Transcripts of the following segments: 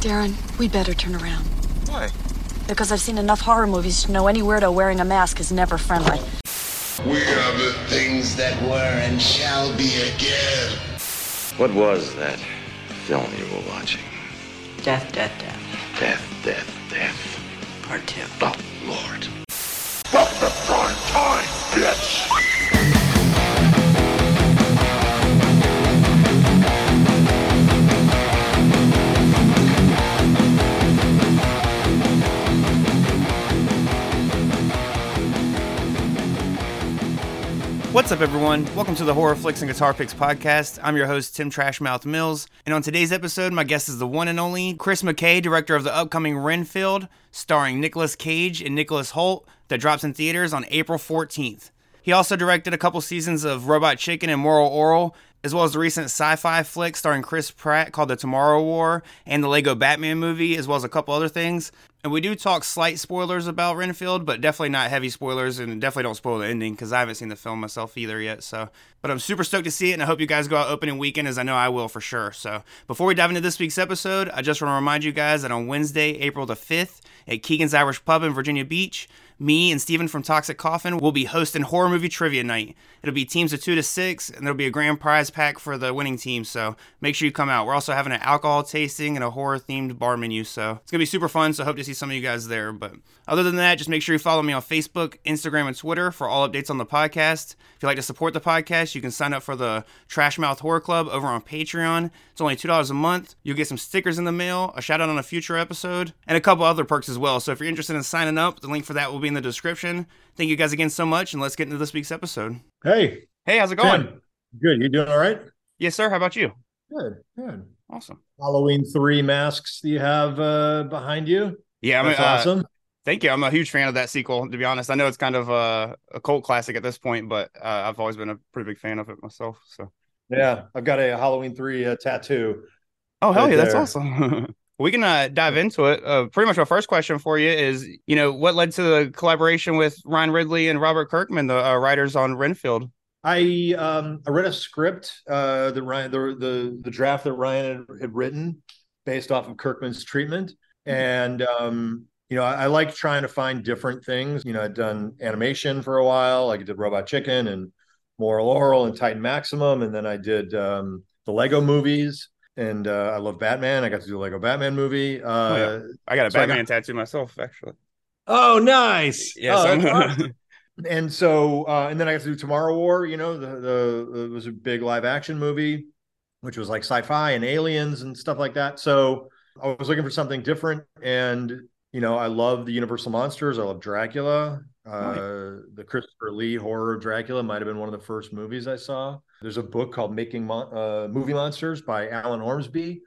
Darren, we better turn around. Why? Because I've seen enough horror movies to know any weirdo wearing a mask is never friendly. We are the things that were and shall be again. What was that film you were watching? Death, death, death. Death, death, death. Part two. Oh, Lord. Fuck the prime time, bitch! What's up, everyone? Welcome to the Horror Flicks and Guitar Picks podcast. I'm your host, Tim Trashmouth Mills, and on today's episode, my guest is the one and only Chris McKay, director of the upcoming Renfield, starring Nicolas Cage and Nicholas Hoult, that drops in theaters on April 14th. He also directed a couple seasons of Robot Chicken and Moral Orel, as well as the recent sci-fi flick starring Chris Pratt called The Tomorrow War and the Lego Batman movie, as well as a couple other things. And we do talk slight spoilers about Renfield, but definitely not heavy spoilers, and definitely don't spoil the ending because I haven't seen the film myself either yet. So, but I'm super stoked to see it, and I hope you guys go out opening weekend, as I know I will for sure. So, before we dive into this week's episode, I just want to remind you guys that on Wednesday, April the 5th, at Keegan's Irish Pub in Virginia Beach, me and Steven from Toxic Coffin will be hosting horror movie trivia night. It'll be teams of two to six, and there'll be a grand prize pack for the winning team. So make sure you come out. We're also having an alcohol tasting and a horror themed bar menu. So it's gonna be super fun. So hope to see some of you guys there. But other than that, just make sure you follow me on Facebook, Instagram, and Twitter for all updates on the podcast. If you'd like to support the podcast, you can sign up for the Trash Mouth Horror Club over on Patreon. It's only two dollars a month. You'll get some stickers in the mail, a shout out on a future episode, and a couple other perks as well. So if you're interested in signing up, the link for that will be in the description. Thank you guys again so much, and let's get into this week's episode. Hey, Hey, how's it going? Tim. Good. You doing all right? Yes, sir. How about you? Good. Good. Awesome. Halloween three masks that you have uh, behind you. Yeah, I mean, That's uh, awesome. Thank you. I'm a huge fan of that sequel. To be honest, I know it's kind of a, a cult classic at this point, but uh, I've always been a pretty big fan of it myself. So, Yeah, I've got a Halloween three uh, tattoo. oh hell Right yeah, that's awesome. we can uh, dive into it. Uh, pretty much my first question for you is, you know, what led to the collaboration with Ryan Ridley and Robert Kirkman, the uh, writers on Renfield? I um I read a script uh that Ryan the the the draft that Ryan had, had written based off of Kirkman's treatment. And um you know I, I like trying to find different things. You know I'd done animation for a while. Like I did Robot Chicken and Moral Orel and Titan Maximum. And then I did um the Lego movies and uh, I love Batman I got to do a Lego Batman movie uh Oh, yeah. I got a So I got- Batman tattoo myself, actually. oh nice Yeah, Oh, so- and so uh and then I got to do Tomorrow War, you know, the the it was a big live action movie, which was like sci-fi and aliens and stuff like that. So I was looking for something different, and you know, I love the Universal monsters. I love Dracula. Uh, the Christopher Lee horror Dracula might have been one of the first movies I saw. There's a book called Making Mon- uh, Movie Monsters by Alan Ormsby,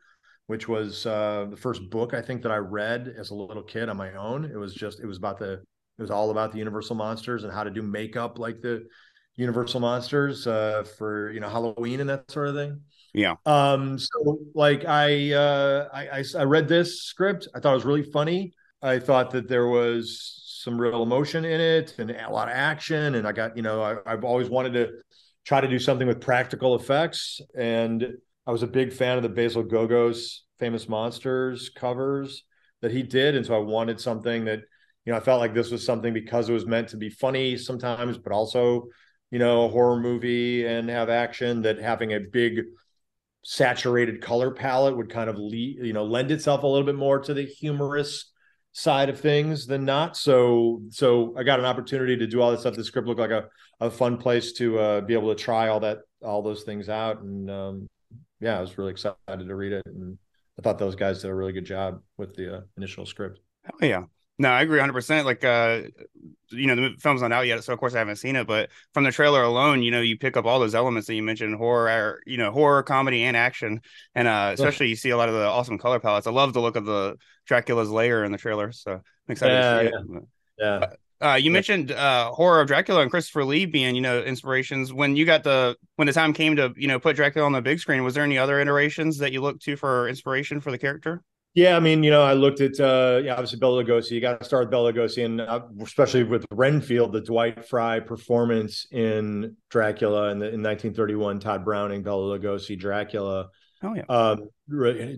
which was uh, the first book I think that I read as a little kid on my own. It was just it was about the it was all about the Universal monsters and how to do makeup like the Universal monsters uh, for you know Halloween and that sort of thing. Yeah. Um. So like I uh I, I I read this script. I thought it was really funny. I thought that there was some real emotion in it and a lot of action. And I got you know I, I've always wanted to try to do something with practical effects. And I was a big fan of the Basil Gogos famous monsters covers that he did. And so I wanted something that you know I felt like this was something because it was meant to be funny sometimes, but also you know a horror movie and have action that having a big saturated color palette would kind of lead, you know lend itself a little bit more to the humorous side of things than not. So so i got an opportunity to do all this stuff. The script looked like a, a fun place to uh, be able to try all that all those things out. And um yeah i was really excited to read it. And i thought those guys did a really good job with the uh, initial script. Hell yeah. No, I agree 100%. Like, uh, you know, the film's not out yet, so of course I haven't seen it. But from the trailer alone, you know, you pick up all those elements that you mentioned horror, you know, horror, comedy, and action. And uh, especially you see a lot of the awesome color palettes. I love the look of the Dracula's lair in the trailer. So I'm excited Yeah, to see it. yeah Uh, you Yeah. mentioned uh, horror of Dracula and Christopher Lee being, you know, inspirations. When you got the when the time came to, you know, put Dracula on the big screen, was there any other iterations that you looked to for inspiration for the character? Yeah, I mean, you know, I looked at uh yeah, obviously Bela Lugosi. You got to start with Bela Lugosi, and uh, especially with Renfield, the Dwight Frye performance in Dracula in, the, in 1931, Tod Browning, Bela Lugosi, Dracula. Oh yeah. Um,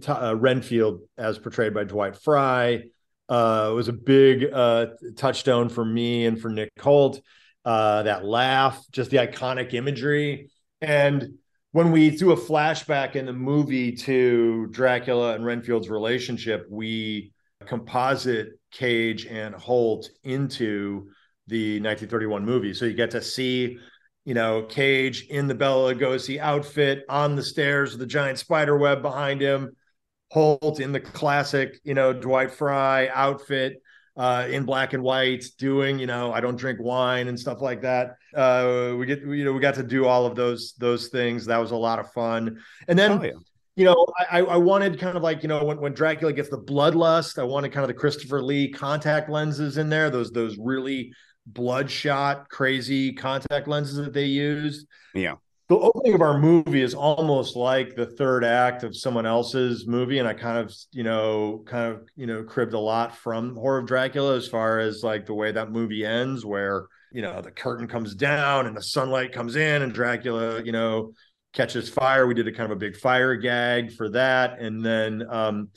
uh, Renfield, as portrayed by Dwight Frye, uh, was a big uh, touchstone for me and for Nick Hoult. Uh, that laugh, just the iconic imagery, and when we threw a flashback in the movie to Dracula and Renfield's relationship, we composite Cage and Hoult into the 1931 movie. So you get to see, you know, Cage in the Bela Lugosi outfit on the stairs with the giant spider web behind him, Hoult in the classic, you know, Dwight Frye outfit uh, in black and white, doing, you know, I don't drink wine and stuff like that. Uh, we get, you know, we got to do all of those those things. That was a lot of fun. And then, Oh, yeah. you know, I, I wanted kind of like, you know, when, when Dracula gets the bloodlust, I wanted kind of the Christopher Lee contact lenses in there. Those those really bloodshot, crazy contact lenses that they used Yeah. the opening of our movie is almost like the third act of someone else's movie and i kind of you know kind of you know cribbed a lot from horror of dracula as far as like the way that movie ends where you know the curtain comes down and the sunlight comes in and dracula you know catches fire we did a kind of a big fire gag for that and then um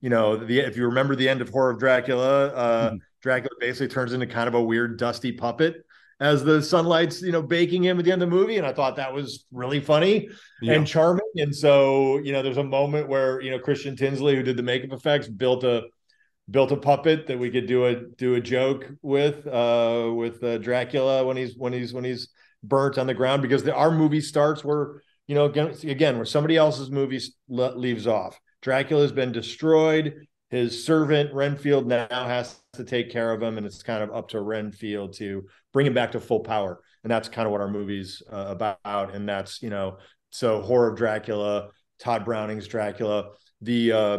you know the if you remember the end of horror of dracula uh Mhm. dracula basically turns into kind of a weird dusty puppet as the sunlight's you know baking him at the end of the movie and i thought that was really funny Yeah. and charming and so you know there's a moment where you know christien tinsley who did the makeup effects built a built a puppet that we could do a do a joke with uh with uh, dracula when he's when he's when he's burnt on the ground because the, our movie starts where you know again, again where somebody else's movie le- leaves off. Dracula has been destroyed. His servant renfield now has to take care of him and it's kind of up to renfield to bring him back to full power. And that's kind of what our movie's uh, about. And that's you know so horror of dracula tod browning's dracula the uh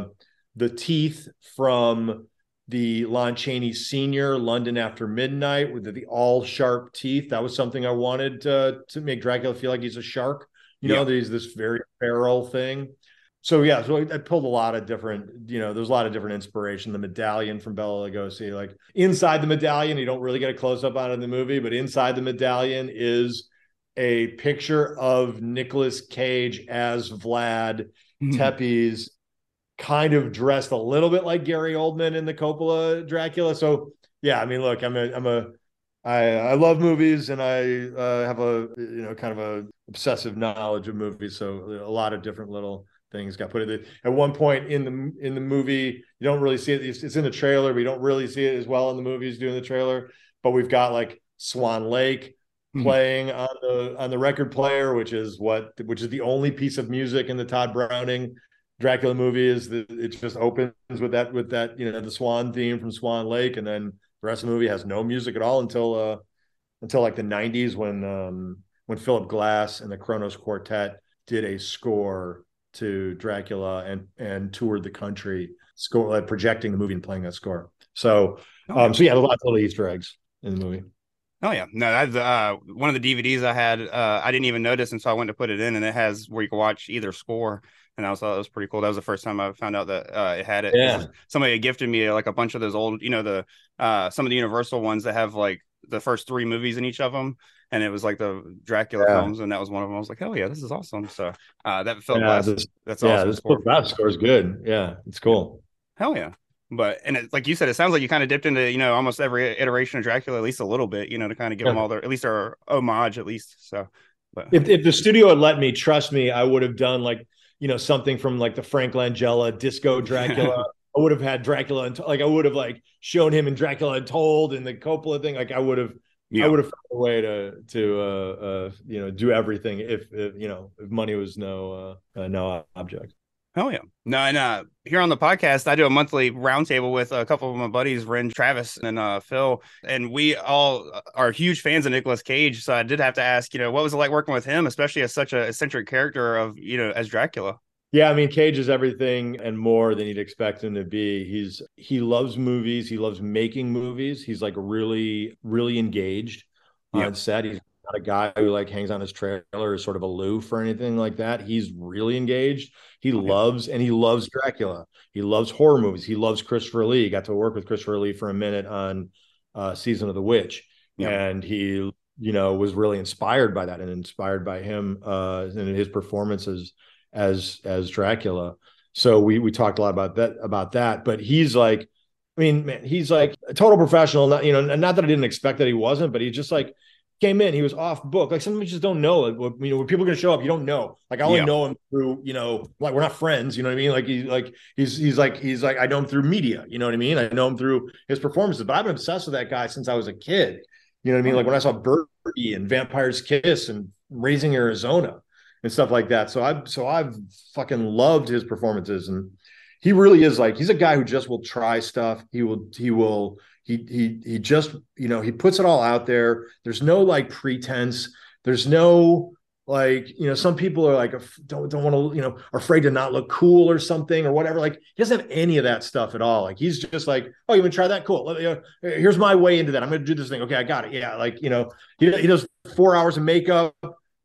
the teeth from the lon chaney senior london after midnight with the, the all sharp teeth that was something i wanted uh, to make dracula feel like he's a shark you know Yeah. there's this very feral thing so yeah, so I, I pulled a lot of different, you know, there's a lot of different inspiration. The medallion from Bela Lugosi, like inside the medallion, you don't really get a close up on it in the movie, but inside the medallion is a picture of Nicolas Cage as Vlad Mhm. Tepes, kind of dressed a little bit like Gary Oldman in the Coppola Dracula. So yeah, I mean, look, I'm a, I'm a, I, I love movies and I uh, have a, you know, kind of a obsessive knowledge of movies. So a lot of different little things got put in it. At one point in the in the movie, you don't really see it. It's, it's in the trailer, but you don't really see it as well in the movies doing the trailer. But we've got like Swan Lake Mhm. playing on the on the record player, which is what which is the only piece of music in the Tod Browning Dracula movie. Is that it just opens with that with that you know the Swan theme from Swan Lake, and then the rest of the movie has no music at all until uh until like the 90s when um when Philip Glass and the Kronos Quartet did a score to Dracula and and toured the country score like projecting the movie and playing that score. So um so yeah, there's lots of little Easter eggs in the movie. Oh yeah, no, that's uh one of the DVDs I had. Uh, I didn't even notice, and so I went to put it in, and it has where you can watch either score, and I was thought it was pretty cool. That was the first time I found out that uh, it had it. Yeah. somebody had gifted me like a bunch of those old, you know, the uh some of the Universal ones that have like the first three movies in each of them, and it was like the Dracula Yeah. films, and that was one of them. I was like, oh yeah, this is awesome. So uh, that Philip Yeah, this- that's yeah, awesome. this score. Glass score is good. Yeah, it's cool. Hell yeah. But and it, like you said, it sounds like you kind of dipped into you know almost every iteration of Dracula at least a little bit, you know, to kind of give them all their at least their homage at least. So, but If if the studio had let me, trust me, I would have done like you know something from like the Frank Langella Disco Dracula. I would have had Dracula and like I would have like shown him in Dracula and Told and the Coppola thing. Like I would have yeah, I would have found a way to to uh, uh, you know do everything if, if you know if money was no uh, uh, no object. Hell yeah. No, and uh, here on the podcast, I do a monthly roundtable with a couple of my buddies, Ren, Travis, and uh, Phil, and we all are huge fans of Nicolas Cage. So I did have to ask, you know, what was it like working with him, especially as such a eccentric character of you know as Dracula. Yeah, I mean Cage is everything and more than you'd expect him to be. He's he loves movies. He loves making movies. He's like really really engaged Yeah. on set. He's not a guy who like hangs on his trailer or is sort of aloof or anything like that. He's really engaged. He loves and he loves Dracula. He loves horror movies. He loves Christopher Lee. He got to work with Christopher Lee for a minute on uh, Season of the Witch, Yeah. and he you know was really inspired by that and inspired by him uh, and his performances as as Dracula. So we we talked a lot about that about that. But he's like, I mean, man, he's like a total professional. Not you know, not that I didn't expect that he wasn't, but he's just like came in. He was off book. Like sometimes you just don't know. Like, you know, when people are going to show up, you don't know. Like I only Yeah. know him through, you know, like we're not friends. You know what I mean? Like he's like he's he's like he's like I know him through media. You know what I mean? I know him through his performances. But I've been obsessed with that guy since I was a kid. You know what I mean? Like when I saw Birdy and Vampire's Kiss and Raising Arizona and stuff like that. So I've so I've fucking loved his performances and he really is like he's a guy who just will try stuff. He will he will he he he just you know he puts it all out there. There's no like pretense. There's no like you know some people are like don't don't want to you know afraid to not look cool or something or whatever. Like he doesn't have any of that stuff at all. Like he's just like oh you want to try that cool. Me, uh, Here's my way into that. I'm to do this thing. Okay, I got it. Yeah, like you know he he does four hours of makeup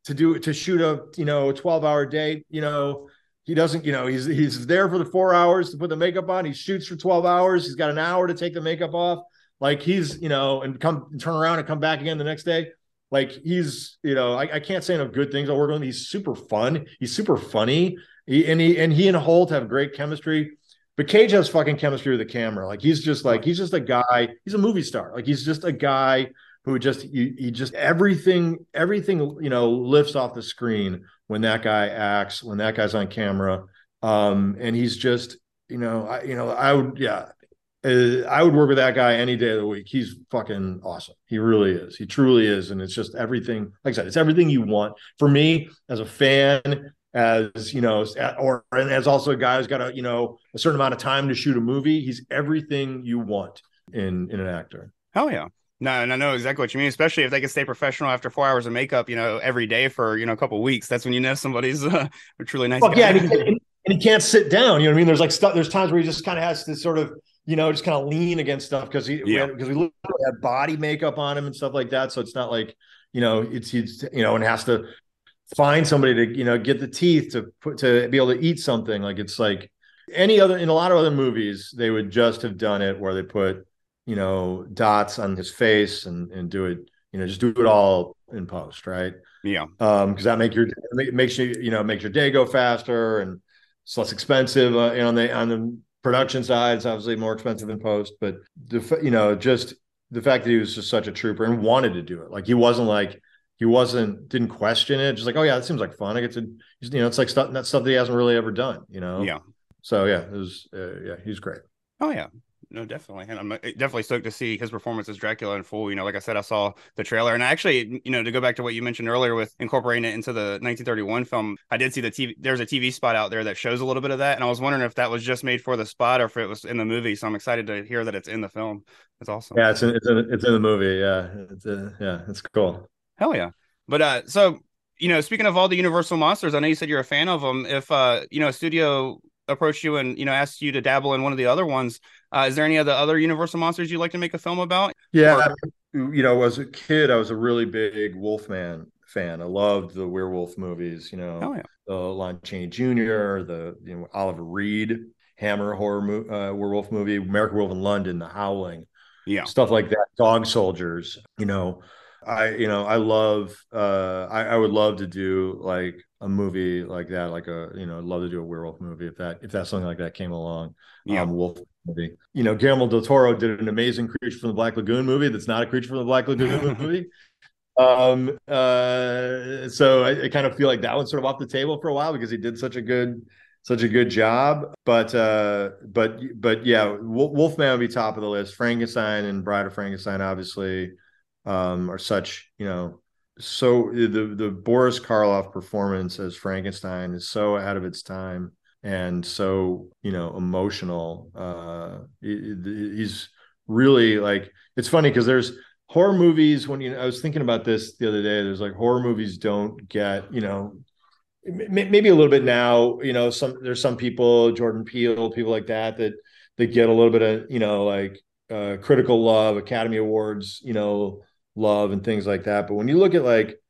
to do to shoot a you know 12 hour day. You know he doesn't, you know, he's he's there for the four hours to put the makeup on. He shoots for 12 hours. He's got an hour to take the makeup off. Like he's, you know, and come turn around and come back again the next day. Like he's, you know, I, I can't say enough good things. I work with him. He's super fun. He's super funny. He, and he and he and Hoult have great chemistry. But Cage has fucking chemistry with the camera. Like he's just like he's just a guy. He's a movie star. Like he's just a guy who just he, he just everything everything you know lifts off the screen when that guy acts when that guy's on camera. Um and he's just you know i you know i would yeah uh, i would work with that guy any day of the week. He's fucking awesome. He really is. He truly is. And it's just everything like i said it's everything you want. For me as a fan as you know or and as also a guy who's got a you know a certain amount of time to shoot a movie he's everything you want in in an actor. Hell yeah. No, and I know exactly what you mean, especially if they can stay professional after four hours of makeup, you know, every day for, you know, a couple weeks. That's when you know somebody's uh, a truly nice Well, guy. yeah, and he, can't, and he can't sit down. You know what I mean? There's like stuff. There's times where he just kind of has to sort of, you know, just kind of lean against stuff because he, Yeah. because we literally have body makeup on him and stuff like that. So it's not like, you know, it's he's, you know, and has to find somebody to, you know, get the teeth to put to be able to eat something. Like it's like any other in a lot of other movies, they would just have done it where they put, you know, dots on his face and and do it, you know, just do it all in post, right? yeah. um because that make your it makes you you know makes your day go faster and it's less expensive uh, on the on the production side it's obviously more expensive in post but the you know just the fact that he was just such a trooper and wanted to do it like he wasn't like he wasn't didn't question it just like oh yeah it seems like fun i get to you know it's like stuff that stuff that he hasn't really ever done you know Yeah. so yeah it was uh, yeah he's great Oh yeah. No, definitely. And I'm uh, definitely stoked to see his performance as Dracula in full. You know, like I said, I saw the trailer and I actually, you know, to go back to what you mentioned earlier with incorporating it into the 1931 film, I did see the TV, there's a TV spot out there that shows a little bit of that. And I was wondering if that was just made for the spot or if it was in the movie. So I'm excited to hear that it's in the film. That's awesome. yeah it's in it's in, it's in the movie yeah it's uh, yeah it's cool Hell yeah. But uh so you know, speaking of all the Universal monsters, I know you said you're a fan of them. If uh, you know, a studio approached you and you know asked you to dabble in one of the other ones, uh, is there any of the other Universal monsters you'd like to make a film about? Yeah, you know, as a kid, I was a really big Wolfman fan. I loved the werewolf movies. You know, Oh yeah. the Lon Chaney Jr., the you know Oliver Reed Hammer horror mo- uh, werewolf movie, American Werewolf in London, The Howling, Yeah. stuff like that. Dog Soldiers. You know, I you know I love. Uh, I, I would love to do like a movie like that, like a you know, I'd love to do a werewolf movie if that if that something like that came along Yeah. um, wolf movie. You know, Guillermo del Toro did an amazing Creature from the Black Lagoon movie. That's not a Creature from the Black Lagoon movie. Um, uh, so I, I kind of feel like that one's sort of off the table for a while because he did such a good, such a good job. But uh, but but yeah, Wolf, Wolfman would be top of the list. Frankenstein and Bride of Frankenstein, obviously, um, are such you know. So the the Boris Karloff performance as Frankenstein is so out of its time and so you know emotional uh he- he- he's really like it's funny because there's horror movies when you know i was thinking about this the other day there's like horror movies don't get you know maybe a little bit now you know some there's some people jordan peele people like that that that get a little bit of you know like uh critical love academy awards you know love and things like that but when you look at like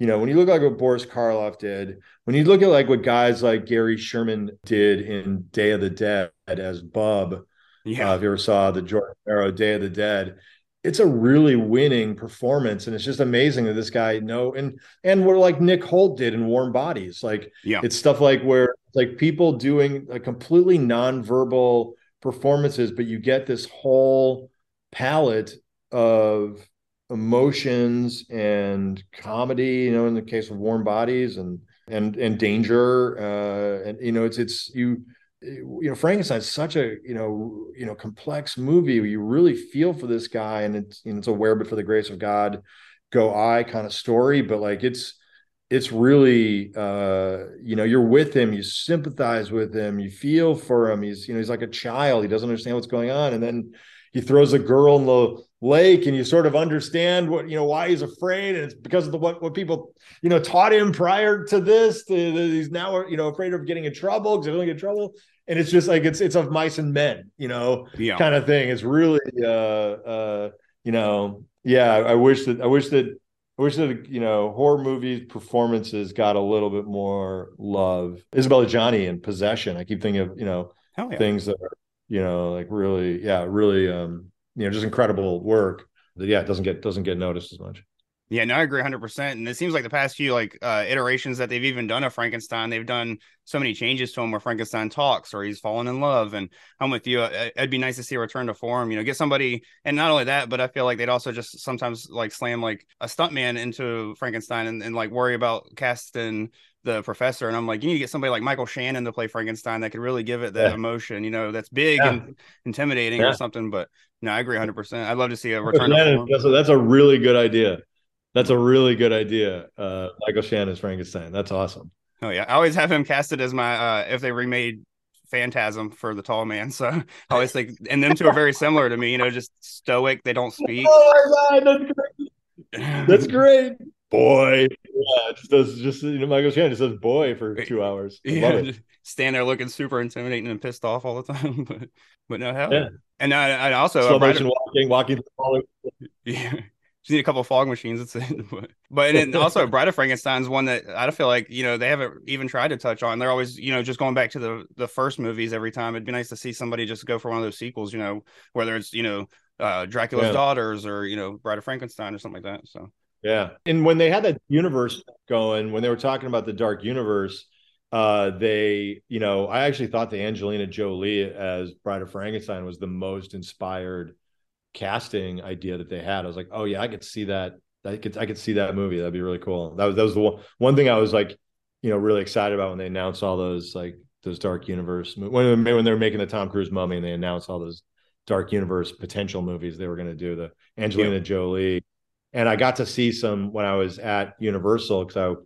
you know, when you look at like what Boris Karloff did, when you look at like what guys like Gary Sherman did in Day of the Dead as Bub, Yeah. uh, if you ever saw the Jordan Arrow Day of the Dead, it's a really winning performance and it's just amazing that this guy know and and we're like nick Hoult did in warm bodies like Yeah. it's stuff like where like people doing a completely nonverbal performances but you get this whole palette of emotions and comedy you know in the case of warm bodies and and and danger uh and you know it's it's you you know frankenstein's such a you know you know complex movie where you really feel for this guy and it's you know, it's a where but for the grace of god go i kind of story. But like it's it's really uh you know you're with him you sympathize with him you feel for him. He's you know he's like a child. He doesn't understand what's going on. And then he throws a girl in the lake and you sort of understand what you know why he's afraid and it's because of the what, what people you know taught him prior to this to, he's now you know afraid of getting in trouble because he's going to get in trouble and it's just like it's it's of mice and men you know Yeah. kind of thing it's really uh uh you know yeah I, wish that i wish that I wish that you know horror movies performances got a little bit more love. Isabelle Adjani in Possession. I keep thinking of you know yeah. things that are you know like really yeah really um you know just incredible work that yeah it doesn't get doesn't get noticed as much. Yeah, no, I agree 100%. And it seems like the past few like uh, iterations that they've even done of Frankenstein, they've done so many changes to him where Frankenstein talks or he's fallen in love. And I'm with you. It'd be nice to see a return to form, you know, get somebody. And not only that, but I feel like they'd also just sometimes like slam like a stuntman into Frankenstein and, and like worry about casting the professor. And I'm like, you need to get somebody like Michael Shannon to play Frankenstein that could really give it that Yeah. emotion, you know, that's big Yeah. and intimidating Yeah. or something. But no, I agree 100%. I'd love to see a return Shannon, that's, a, that's a really good idea. That's a really good idea. Uh, Michael Shannon's Frankenstein. That's awesome. Oh yeah, I always have him casted as my uh if they remade Phantasm for the tall man. So I always think and them two are very similar to me, you know, just stoic, they don't speak. Oh my god, that's great. That's great. Boy, yeah, it just does just you know Michael Shannon just says boy for two hours. I love yeah, stand there looking super intimidating and pissed off all the time. But but no hell. Yeah. And I, I also uh, Brad- walking, walking. the. Yeah. Just need a couple of fog machines. That's it. But, but and then also Bride of Frankenstein's one that I feel like, you know, they haven't even tried to touch on. They're always, you know, just going back to the the first movies every time. It'd be nice to see somebody just go for one of those sequels, you know, whether it's, you know, uh Dracula's Yeah. daughters or, you know, Bride of Frankenstein or something like that. So Yeah. And when they had that universe going, when they were talking about the dark universe, uh, they, you know, I actually thought the Angelina Jolie as Bride of Frankenstein was the most inspired casting idea that they had. I was like, oh yeah, I could see that. I could I could see that movie. That'd be really cool. That was that was the one one thing I was like, you know, really excited about when they announced all those like those dark universe when when they were making the Tom Cruise mummy and they announced all those dark universe potential movies they were going to do the Angelina Jolie and I got to see some when I was at Universal because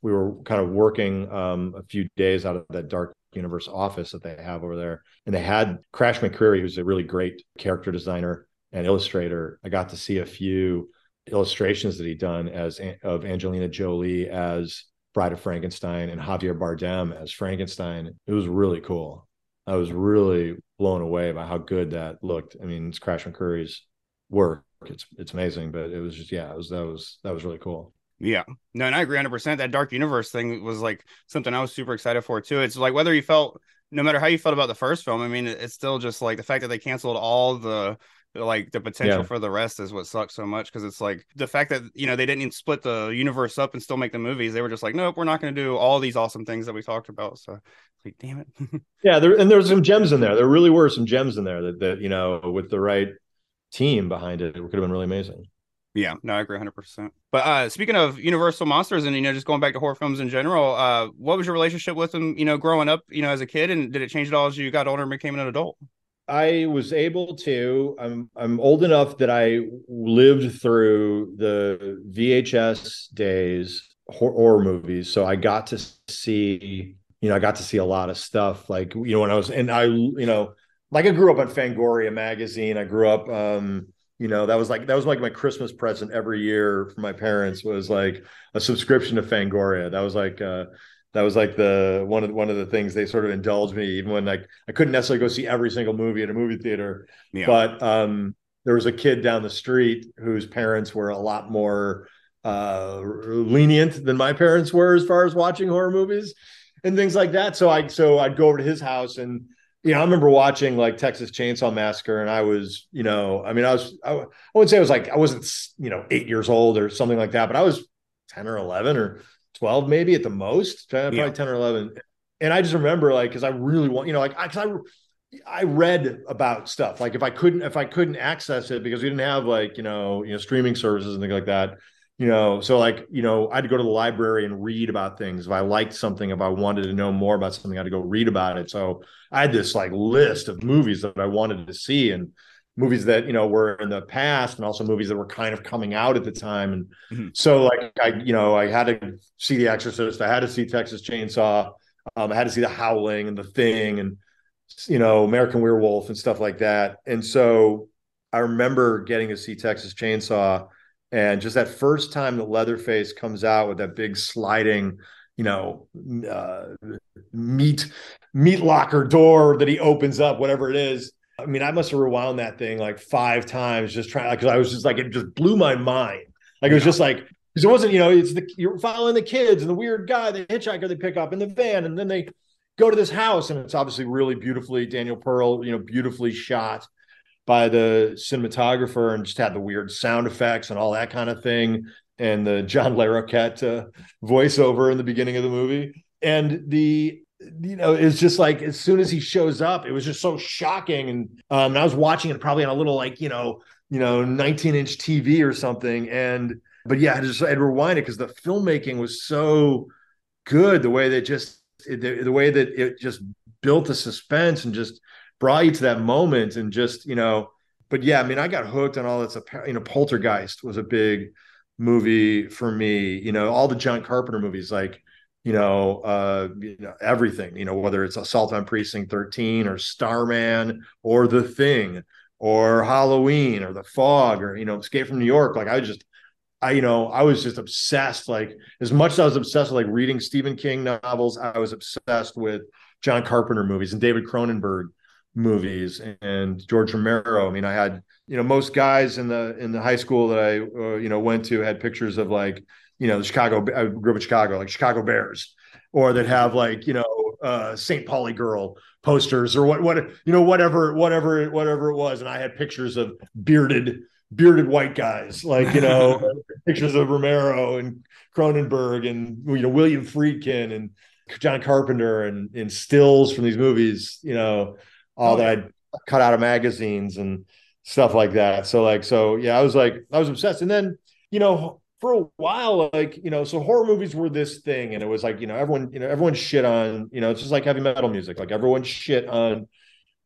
we were kind of working um, a few days out of that dark universe office that they have over there, and they had Crash McCreery, who's a really great character designer and illustrator. I got to see a few illustrations that he'd done as of Angelina Jolie as Bride of Frankenstein and Javier Bardem as Frankenstein. It was really cool. I was really blown away by how good that looked. I mean, it's Crash McCreery's work. It's it's amazing, but it was just yeah, it was that was that was really cool. yeah. No, and I agree 100%. That dark universe thing was like something I was super excited for too. It's like whether you felt no matter how you felt about the first film, I mean, it's still just like the fact that they canceled all the like the potential Yeah. for the rest is what sucks so much because it's like the fact that you know they didn't even split the universe up and still make the movies. They were just like, nope, we're not going to do all these awesome things that we talked about. So, like, damn it. Yeah, there and there's some gems in there. There really were some gems in there that that you know with the right team behind it, it could have been really amazing. Yeah, no, I agree 100%. But uh speaking of Universal monsters and you know just going back to horror films in general, uh what was your relationship with them, you know, growing up, you know, as a kid and did it change at all as you got older and became an adult? I was able to. I'm I'm old enough that I lived through the VHS days horror movies, so I got to see. You know, I got to see a lot of stuff. Like you know, when I was and I, you know, like I grew up on Fangoria magazine. I grew up. um you know that was like that was like my christmas present every year for my parents was like a subscription to fangoria that was like uh that was like the one of one of the things they sort of indulged me even when like I couldn't necessarily go see every single movie at a movie theater Yeah. but um there was a kid down the street whose parents were a lot more uh lenient than my parents were as far as watching horror movies and things like that so I so I'd go over to his house and yeah, I remember watching like Texas Chainsaw Massacre, and I was, you know, I mean, I was, I, I wouldn't say I was like, I wasn't, you know, eight years old or something like that, but I was 10 or 11 or 12, maybe at the most, probably Yeah. 10 or 11. And I just remember like, cause I really want, you know, like, I, cause I, I read about stuff. Like if I couldn't, if I couldn't access it because we didn't have like, you know, you know, streaming services and things like that, you know, so like, you know, i'd go to the library and read about things. If I liked something, if I wanted to know more about something, I had to go read about it. So I had this like list of movies that I wanted to see and movies that, you know, were in the past and also movies that were kind of coming out at the time. And Mhm. so like I, you know, I had to see The Exorcist, I had to see Texas Chainsaw, um, I had to see The Howling and The Thing and you know, American Werewolf and stuff like that. And so I remember getting to see Texas Chainsaw and just that first time that Leatherface comes out with that big sliding, you know, uh, meat meat locker door that he opens up, whatever it is. I mean, I must have rewound that thing like five times just trying because I was just like it just blew my mind. Like it was just like because it wasn't, you know, it's the you're following the kids and the weird guy, the hitchhiker they pick up in the van, and then they go to this house, and it's obviously really beautifully Daniel Pearl, you know, beautifully shot by the cinematographer, and just had the weird sound effects and all that kind of thing, and the John Larroquette uh, voiceover in the beginning of the movie, and the you know, it's just like as soon as he shows up, it was just so shocking. And um, and I was watching it probably on a little like you know, you know, 19 inch TV or something. And but yeah, I just I'd rewind it because the filmmaking was so good. The way that just the, the way that it just built the suspense and just brought you to that moment and just you know. But yeah, I mean, I got hooked on all this. You know, Poltergeist was a big movie for me. You know, all the John Carpenter movies like you know, uh, you know, everything, you know, whether it's Assault on Precinct 13 or Starman or The Thing or Halloween or The Fog or, you know, Escape from New York. Like I just, I, you know, I was just obsessed. Like as much as I was obsessed with like reading Stephen King novels, I was obsessed with John Carpenter movies and David Cronenberg movies and George Romero. I mean, I had, you know, most guys in the, in the high school that I, uh, you know, went to had pictures of like, you know, the Chicago, I grew up in Chicago, like Chicago Bears, or that have like, you know, uh, St. Pauli girl posters or what, what, you know, whatever, whatever, whatever it was. And I had pictures of bearded, bearded white guys, like, you know, pictures of Romero and Cronenberg and, you know, William Friedkin and John Carpenter and, and stills from these movies, you know, all Oh, that I'd cut out of magazines and stuff like that. So like, so yeah, I was like, I was obsessed. And then, you know, for a while, like, you know, so horror movies were this thing. And it was like, you know, everyone, you know, everyone shit on, you know, it's just like heavy metal music. Like everyone shit on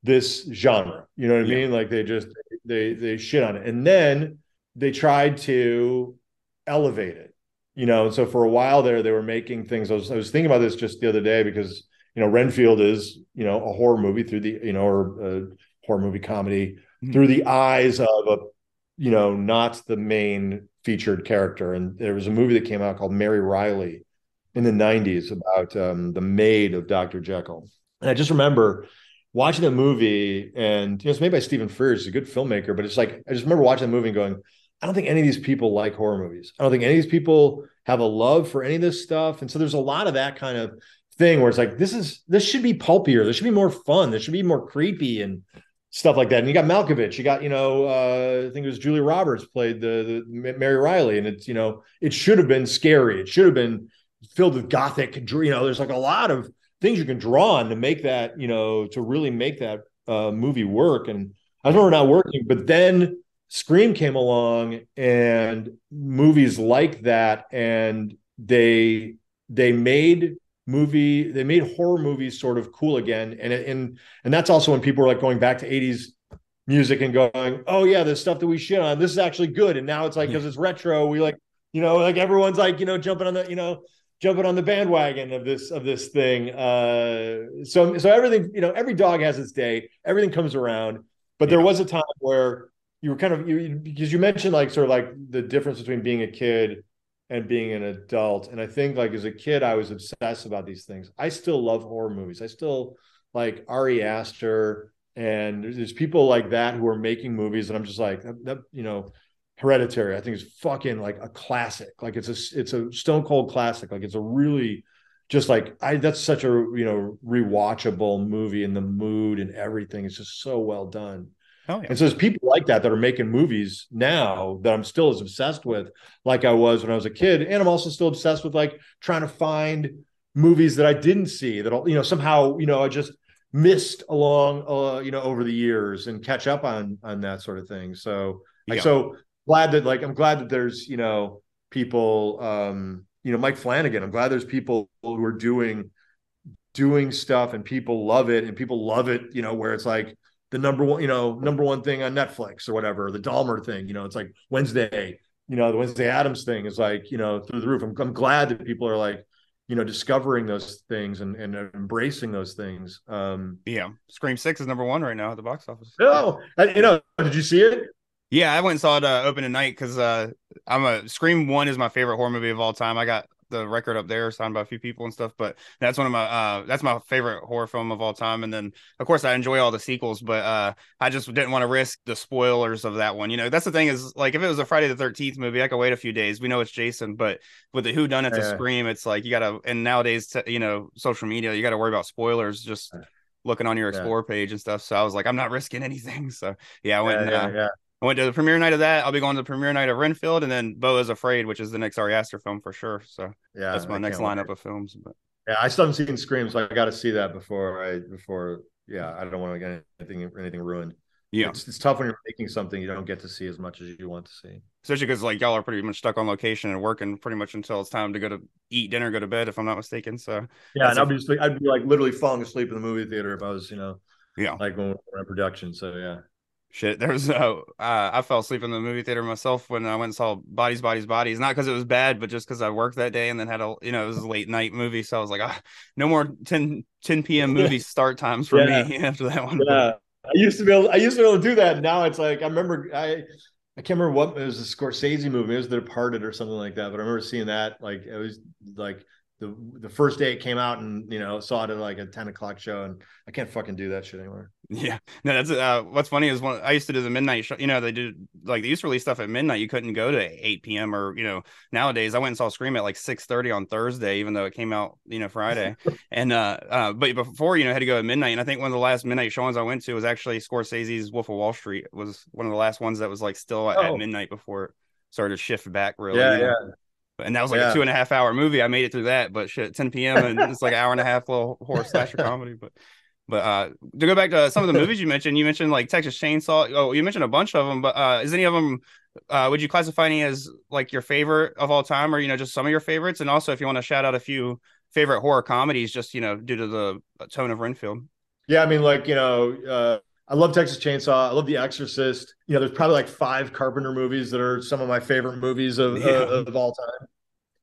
this genre. You know what I Yeah. mean? Like they just they they shit on it. And then they tried to elevate it. You know, and so for a while there, they were making things. I was, I was thinking about this just the other day because you know Renfield is you know a horror movie through the you know or a horror movie comedy Mhm. through the eyes of a you know not the main featured character. And there was a movie that came out called Mary Reilly in the '90s about um, the maid of Dr. Jekyll. And I just remember watching that movie, and you know, it's made by Stephen Frears, he's a good filmmaker, but it's like I just remember watching the movie and going, I don't think any of these people like horror movies. I don't think any of these people have a love for any of this stuff. And so there's a lot of that kind of thing where it's like, this is this should be pulpier. This should be more fun. This should be more creepy and stuff like that. And you got Malkovich, you got, you know, uh, I think it was Julie Roberts played the, the Mary Reilly, and it's, you know, it should have been scary. It should have been filled with gothic, you know, there's like a lot of things you can draw on to make that, you know, to really make that uh, movie work. And I remember not working, but then Scream came along and movies like that, and they they made movie they made horror movies sort of cool again, and and and that's also when people were like going back to '80s music and going, oh yeah, the stuff that we shit on, this is actually good, and now it's like because it's retro, we like you know like everyone's like you know jumping on the you know jumping on the bandwagon of this of this thing. Uh, so so everything you know every dog has its day, everything comes around, but there was a time where you were kind of you because you mentioned like sort of like the difference between being a kid and being an adult. And i think like as a kid i was obsessed about these things. I still love horror movies. I still like ari aster and there's people like that who are making movies and i'm just like that, that, you know hereditary i think is fucking like a classic. Like it's a it's a stone cold classic. Like it's a really just like I that's such a you know rewatchable movie and the mood and everything is just so well done. Oh, yeah. And so there's people like that that are making movies now that I'm still as obsessed with, like I was when I was a kid. And I'm also still obsessed with like trying to find movies that I didn't see that all, you know somehow you know I just missed along uh, you know over the years and catch up on on that sort of thing. So like Yeah. so glad that like I'm glad that there's you know people um you know Mike Flanagan. I'm glad there's people who are doing doing stuff and people love it and people love it you know where it's like the number one you know number one thing on Netflix or whatever the Dahmer thing you know it's like Wednesday you know the Wednesday Addams thing is like you know through the roof. I'm, I'm glad that people are like you know discovering those things and, and embracing those things um yeah. Scream Six is number one right now at the box office. no I- you know did you see it Yeah, I went and saw it uh, open tonight because uh, I'm a Scream One is my favorite horror movie of all time. I got the record up there signed by a few people and stuff, but that's one of my uh, that's my favorite horror film of all time. And then of course I enjoy all the sequels, but uh, I just didn't want to risk the spoilers of that one. You know, that's the thing is like if it was a Friday the Thirteenth movie, I could wait a few days. We know it's Jason, but with the Who Done It to Yeah. Scream, it's like you gotta. And nowadays, you know, social media, you got to worry about spoilers. Just looking on your Yeah. explore page and stuff. So I was like, I'm not risking anything. So yeah, I went. yeah, and, yeah, uh, yeah. I went to the premiere night of that. I'll be going to the premiere night of Renfield, and then Beau is Afraid, which is the next Ari Aster film for sure. So yeah that's my I next lineup of films. But yeah I still haven't seen Scream so I got to see that before I before yeah I don't want to get anything anything ruined yeah, it's, it's tough when you're making something you don't get to see as much as you want to see especially because like y'all are pretty much stuck on location and working pretty much until it's time to go to eat dinner, go to bed, if I'm not mistaken. So Yeah, and I'd be I'd be like literally falling asleep in the movie theater if I was, you know, yeah, like when we we're in production. So yeah, shit. There's uh, uh, I fell asleep in the movie theater myself when I went and saw Bodies, Bodies, Bodies. Not because it was bad, but just because I worked that day and then had a you know it was a late night movie, so I was like, ah, no more 10, 10 p.m. movie start times for Yeah. me after that one. yeah. I used to be able, I used to be able to do that. Now it's like I remember I, I can't remember what it was a Scorsese movie. It was The Departed or something like that. But I remember seeing that like it was like the the first day it came out and you know saw it at like a ten o'clock show and I can't fucking do that shit anymore. Yeah, no, that's uh. What's funny is when I used to do the midnight show. You know, they did like they used to release stuff at midnight. You couldn't go to eight p.m. or you know nowadays. I went and saw Scream at like six thirty on Thursday, even though it came out you know Friday. and uh, uh, but before you know had to go at midnight. And I think one of the last midnight showings I went to was actually Scorsese's Wolf of Wall Street. Was one of the last ones that was like still at, at Oh. midnight before it started to shift back. Really, yeah, yeah. And that was like Yeah. a two and a half hour movie. I made it through that, but shit, 10 p.m. and it's like an hour and a half little horror slasher comedy. But but uh to go back to some of the movies you mentioned, you mentioned like Texas Chainsaw. Oh, you mentioned a bunch of them, but uh is any of them uh would you classify any as like your favorite of all time or you know just some of your favorites? And also if you want to shout out a few favorite horror comedies just you know due to the tone of Renfield. Yeah, I mean, like you know, uh, I love Texas Chainsaw. I love The Exorcist. You know, there's probably like five Carpenter movies that are some of my favorite movies of Yeah. uh, of all time.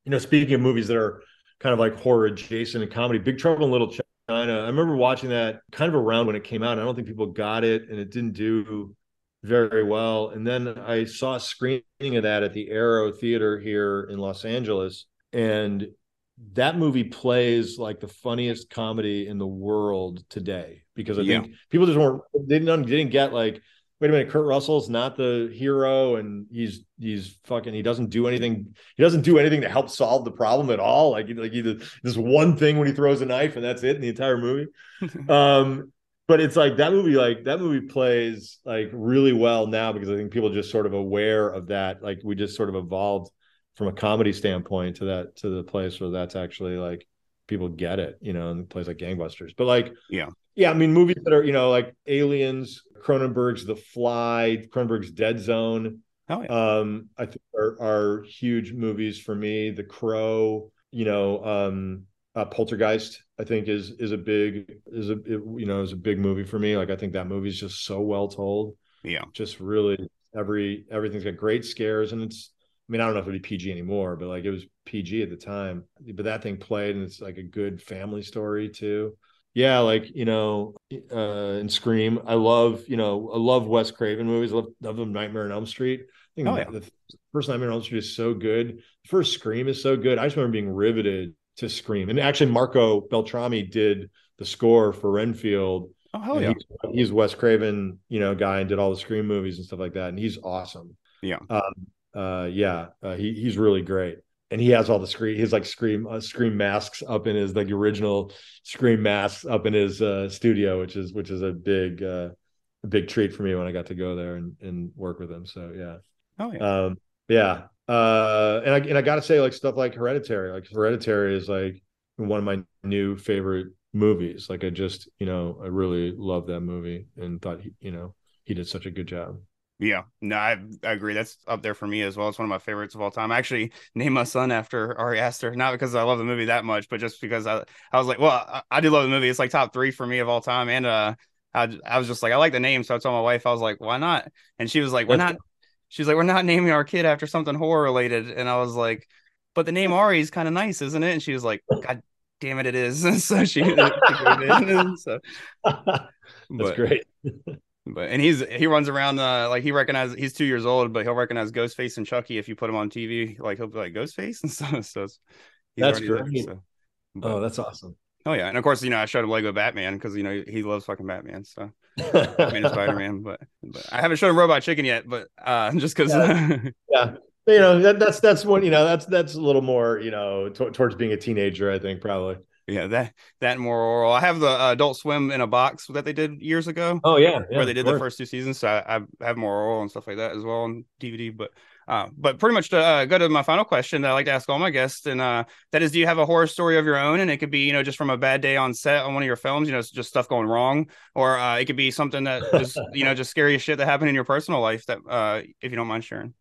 You know, speaking of movies that are kind of like horror adjacent and comedy, Big Trouble in Little China. I remember watching that kind of around when it came out. I don't think people got it, and it didn't do very well. And then I saw a screening of that at the Aero Theater here in Los Angeles, and that movie plays like the funniest comedy in the world today because I Yeah. think people just weren't they didn't they didn't get like wait a minute Kurt Russell's not the hero and he's he's fucking he doesn't do anything he doesn't do anything to help solve the problem at all like like either this one thing when he throws a knife and that's it in the entire movie um but it's like that movie like that movie plays like really well now because I think people are just sort of aware of that like we just sort of evolved from a comedy standpoint to that to the place where that's actually like people get it, you know, and plays like gangbusters. But like, Yeah. Yeah, I mean, movies that are you know like Aliens, Cronenberg's The Fly, Cronenberg's Dead Zone. Oh yeah. Um, I think are, are huge movies for me. The Crow, you know, um, uh, Poltergeist, I think is is a big is a you know is a big movie for me. Like I think that movie is just so well told. Yeah. Just really every everything's got great scares and it's. I mean, I don't know if it'd be PG anymore, but like it was PG at the time. But that thing played, and it's like a good family story too. Yeah, like you know, uh, in Scream, I love you know, I love Wes Craven movies. I love, love them. Nightmare on Elm Street. I think Oh, the, yeah. the first Nightmare on Elm Street is so good. The first Scream is so good. I just remember being riveted to Scream. And actually, Marco Beltrami did the score for Renfield. Oh hell yeah. He's, he's Wes Craven, you know, guy and did all the Scream movies and stuff like that. And he's awesome. Yeah. Um, uh, yeah, uh, he he's really great. And he has all the scream his like scream uh, scream masks up in his like original scream masks up in his uh, studio which is which is a big uh a big treat for me when i got to go there and, and work with him. So yeah. Oh yeah. um yeah. Uh and i and i gotta say like stuff like hereditary like hereditary is like one of my new favorite movies. Like i just you know i really love that movie and thought he, you know he did such a good job Yeah, no, I, I agree. That's up there for me as well. It's one of my favorites of all time. I actually named my son after Ari Aster, not because I love the movie that much, but just because I, I was like, well, I, I do love the movie. It's like top three for me of all time. And uh, I, I was just like, I like the name, so I told my wife, I was like, why not? And she was like, we're not. She's like, we're not naming our kid after something horror related. And I was like, but the name Ari is kind of nice, isn't it? And she was like, God damn it, it is. And so she, she gave it. So, that's but- great But and he's he runs around uh like he recognizes he's two years old, but he'll recognize Ghostface and Chucky if you put him on TV. Like he'll be like Ghostface and stuff. So he's That's there, great. so. But- oh that's awesome oh yeah, and of course you know I showed him Lego Batman because you know he loves fucking Batman. So Batman and Spider Man, but but I haven't shown him Robot Chicken yet. But uh just because yeah you know that, that's that's one you know that's that's a little more you know t- towards being a teenager i think probably yeah that that Moral Orel. I have the uh, Adult Swim in a box that they did years ago. oh yeah, yeah where they did the first two seasons. So I, I have Moral Orel and stuff like that as well on DVD. But uh, but pretty much to uh, go to my final question that I like to ask all my guests, and uh, that is, do you have a horror story of your own? And it could be you know just from a bad day on set on one of your films, you know, it's just stuff going wrong, or uh, it could be something that just you know just scary shit that happened in your personal life that uh, if you don't mind sharing.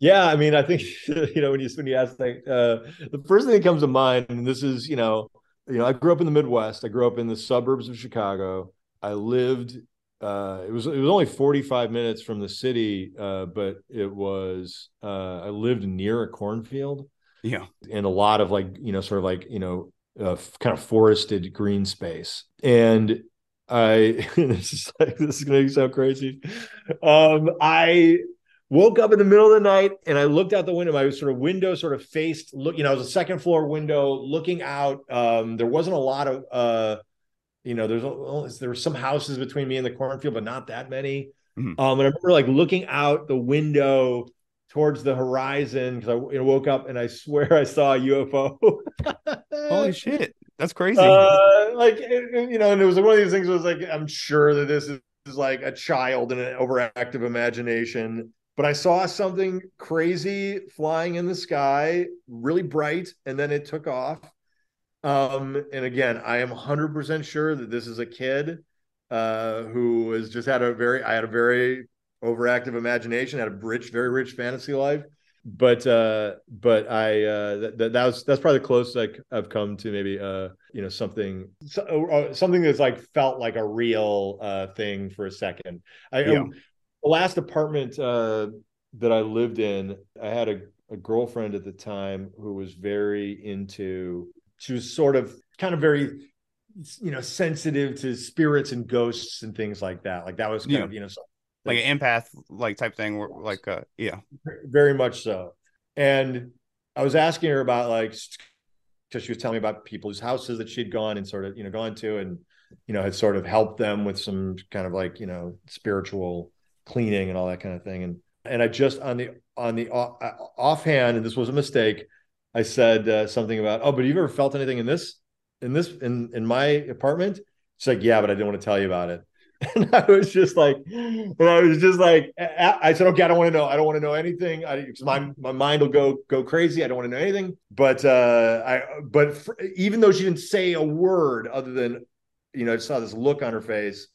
Yeah, I mean, I think you know when you when you ask that, uh, the first thing that comes to mind, and this is you know, you know, I grew up in the Midwest. I grew up in the suburbs of Chicago. I lived. Uh, it was it was only forty five minutes from the city, uh, but it was. Uh, I lived near a cornfield Yeah, and a lot of like you know, sort of like you know, uh, kind of forested green space, and I this is like this is gonna sound crazy. Um, I woke up in the middle of the night and I looked out the window. My sort of window sort of faced look, you know, it was a second floor window looking out. Um, there wasn't a lot of uh, you know, there's a- there were some houses between me and the cornfield, but not that many. Mhm. Um, and I remember like looking out the window towards the horizon because I you know, woke up and I swear I saw a UFO. holy shit, that's crazy. Uh, like you know, and it was one of these things. Was like, I'm sure that this is, is like a child and an overactive imagination. But I saw something crazy flying in the sky, really bright, and then it took off. Um, and again, I am 100% sure that this is a kid uh, who has just had a very, I had a very overactive imagination, had a rich, very rich fantasy life. But uh, but I uh, that, that that was that's probably the closest like I've come to maybe uh you know something so, something that's like felt like a real uh thing for a second. I, Yeah. The last apartment uh that I lived in, I had a, a girlfriend at the time who was very into she was sort of kind of very you know sensitive to spirits and ghosts and things like that. Like that was kind Yeah. of you know so- like an empath like type thing, where like uh, yeah, very much so. And I was asking her about like because she was telling me about people's houses that she'd gone and sort of you know gone to and you know had sort of helped them with some kind of like you know spiritual cleaning and all that kind of thing and and I just on the on the off, offhand and this was a mistake I said uh, something about oh but have you ever felt anything in this in this in in my apartment she's like yeah but I didn't want to tell you about it and I was just like, and I was just like, I said, okay, I don't want to know. I don't want to know anything. I, my, my mind will go, go crazy. I don't want to know anything. But, uh, I, but for, even though she didn't say a word other than, you know, I saw this look on her face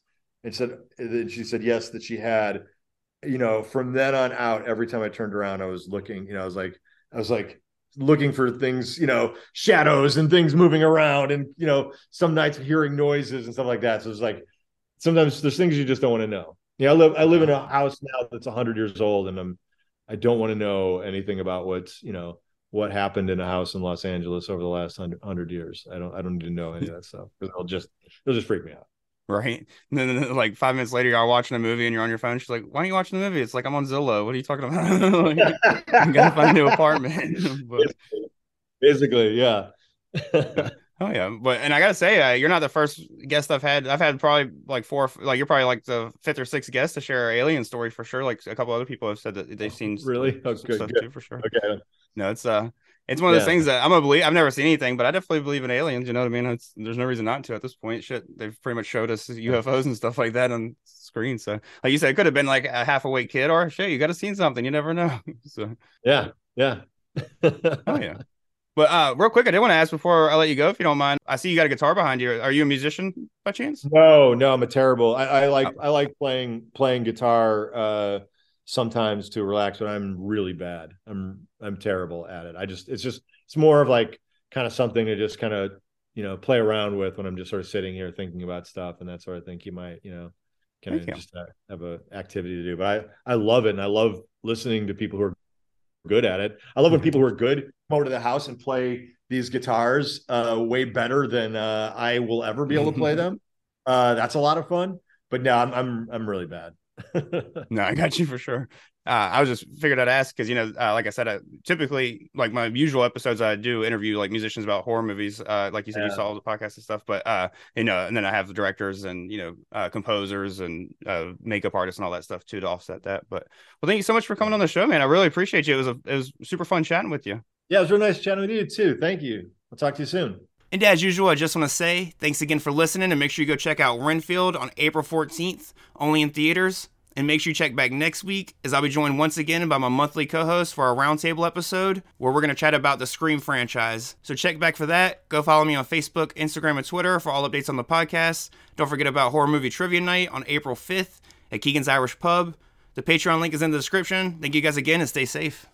and said, and she said, yes, that she had, you know, from then on out, every time I turned around, I was looking, you know, I was like, I was like, looking for things, you know, shadows and things moving around and, you know, some nights hearing noises and stuff like that. So it's like, sometimes there's things you just don't want to know. Yeah, I live I live in a house now that's 100 years old, and I'm I don't want to know anything about what's you know what happened in a house in Los Angeles over the last 100 years. I don't I don't need to know any of that stuff it'll just it'll just freak me out. Right. And then, like five minutes later, you're watching a movie and you're on your phone. She's like, "Why are you watching the movie?" It's like I'm on Zillow. What are you talking about? like, I'm gonna find a new apartment. but, Basically, yeah. oh Oh yeah, but and I gotta say, uh, you're not the first guest I've had. I've had probably like four, like you're probably like the fifth or sixth guest to share our alien story for sure. Like a couple other people have said that they've seen really oh, good, stuff good. too for sure. Okay. No, it's uh, it's one of those Yeah. things that I'm gonna believe. I've never seen anything, but I definitely believe in aliens. You know what I mean? It's, there's no reason not to at this point. Shit, they've pretty much showed us UFOs and stuff like that on screen. So, like you said, it could have been like a half awake kid, or shit, you got to seen something. You never know. so, Yeah. Yeah. oh yeah. But uh, real quick, I did want to ask before I let you go, if you don't mind. I see you got a guitar behind you. Are you a musician by chance? No, no, I'm a terrible. I, I like I like playing playing guitar uh sometimes to relax, but I'm really bad. I'm I'm terrible at it. I just it's just it's more of like kind of something to just kind of you know play around with when I'm just sort of sitting here thinking about stuff and that sort of thing. You might you know kind of you. just uh, have a activity to do. But I I love it and I love listening to people who are good at it. I love when people who are good come over to the house and play these guitars uh, way better than uh, I will ever be able to play them. Uh, that's a lot of fun. But no, I'm I'm I'm really bad. No, I got you for sure. Uh, I was just figured I'd ask because you know, uh, like I said, I, typically like my usual episodes, I do interview like musicians about horror movies. Uh, like you said, you saw all the podcasts and stuff, but uh, you know, and then I have the directors and you know, uh, composers and uh, makeup artists and all that stuff too to offset that. But well, thank you so much for coming on the show, man. I really appreciate you. It was a it was super fun chatting with you. yeah, it was really nice chatting with you too. Thank you. I'll talk to you soon. And as usual, I just want to say thanks again for listening and make sure you go check out Renfield on April 14th, only in theaters. And make sure you check back next week as I'll be joined once again by my monthly co host for our roundtable episode where we're going to chat about the Scream franchise. So check back for that. Go follow me on Facebook, Instagram, and Twitter for all updates on the podcast. Don't forget about Horror Movie Trivia Night on April 5th at Keegan's Irish Pub. The Patreon link is in the description. Thank you guys again and stay safe.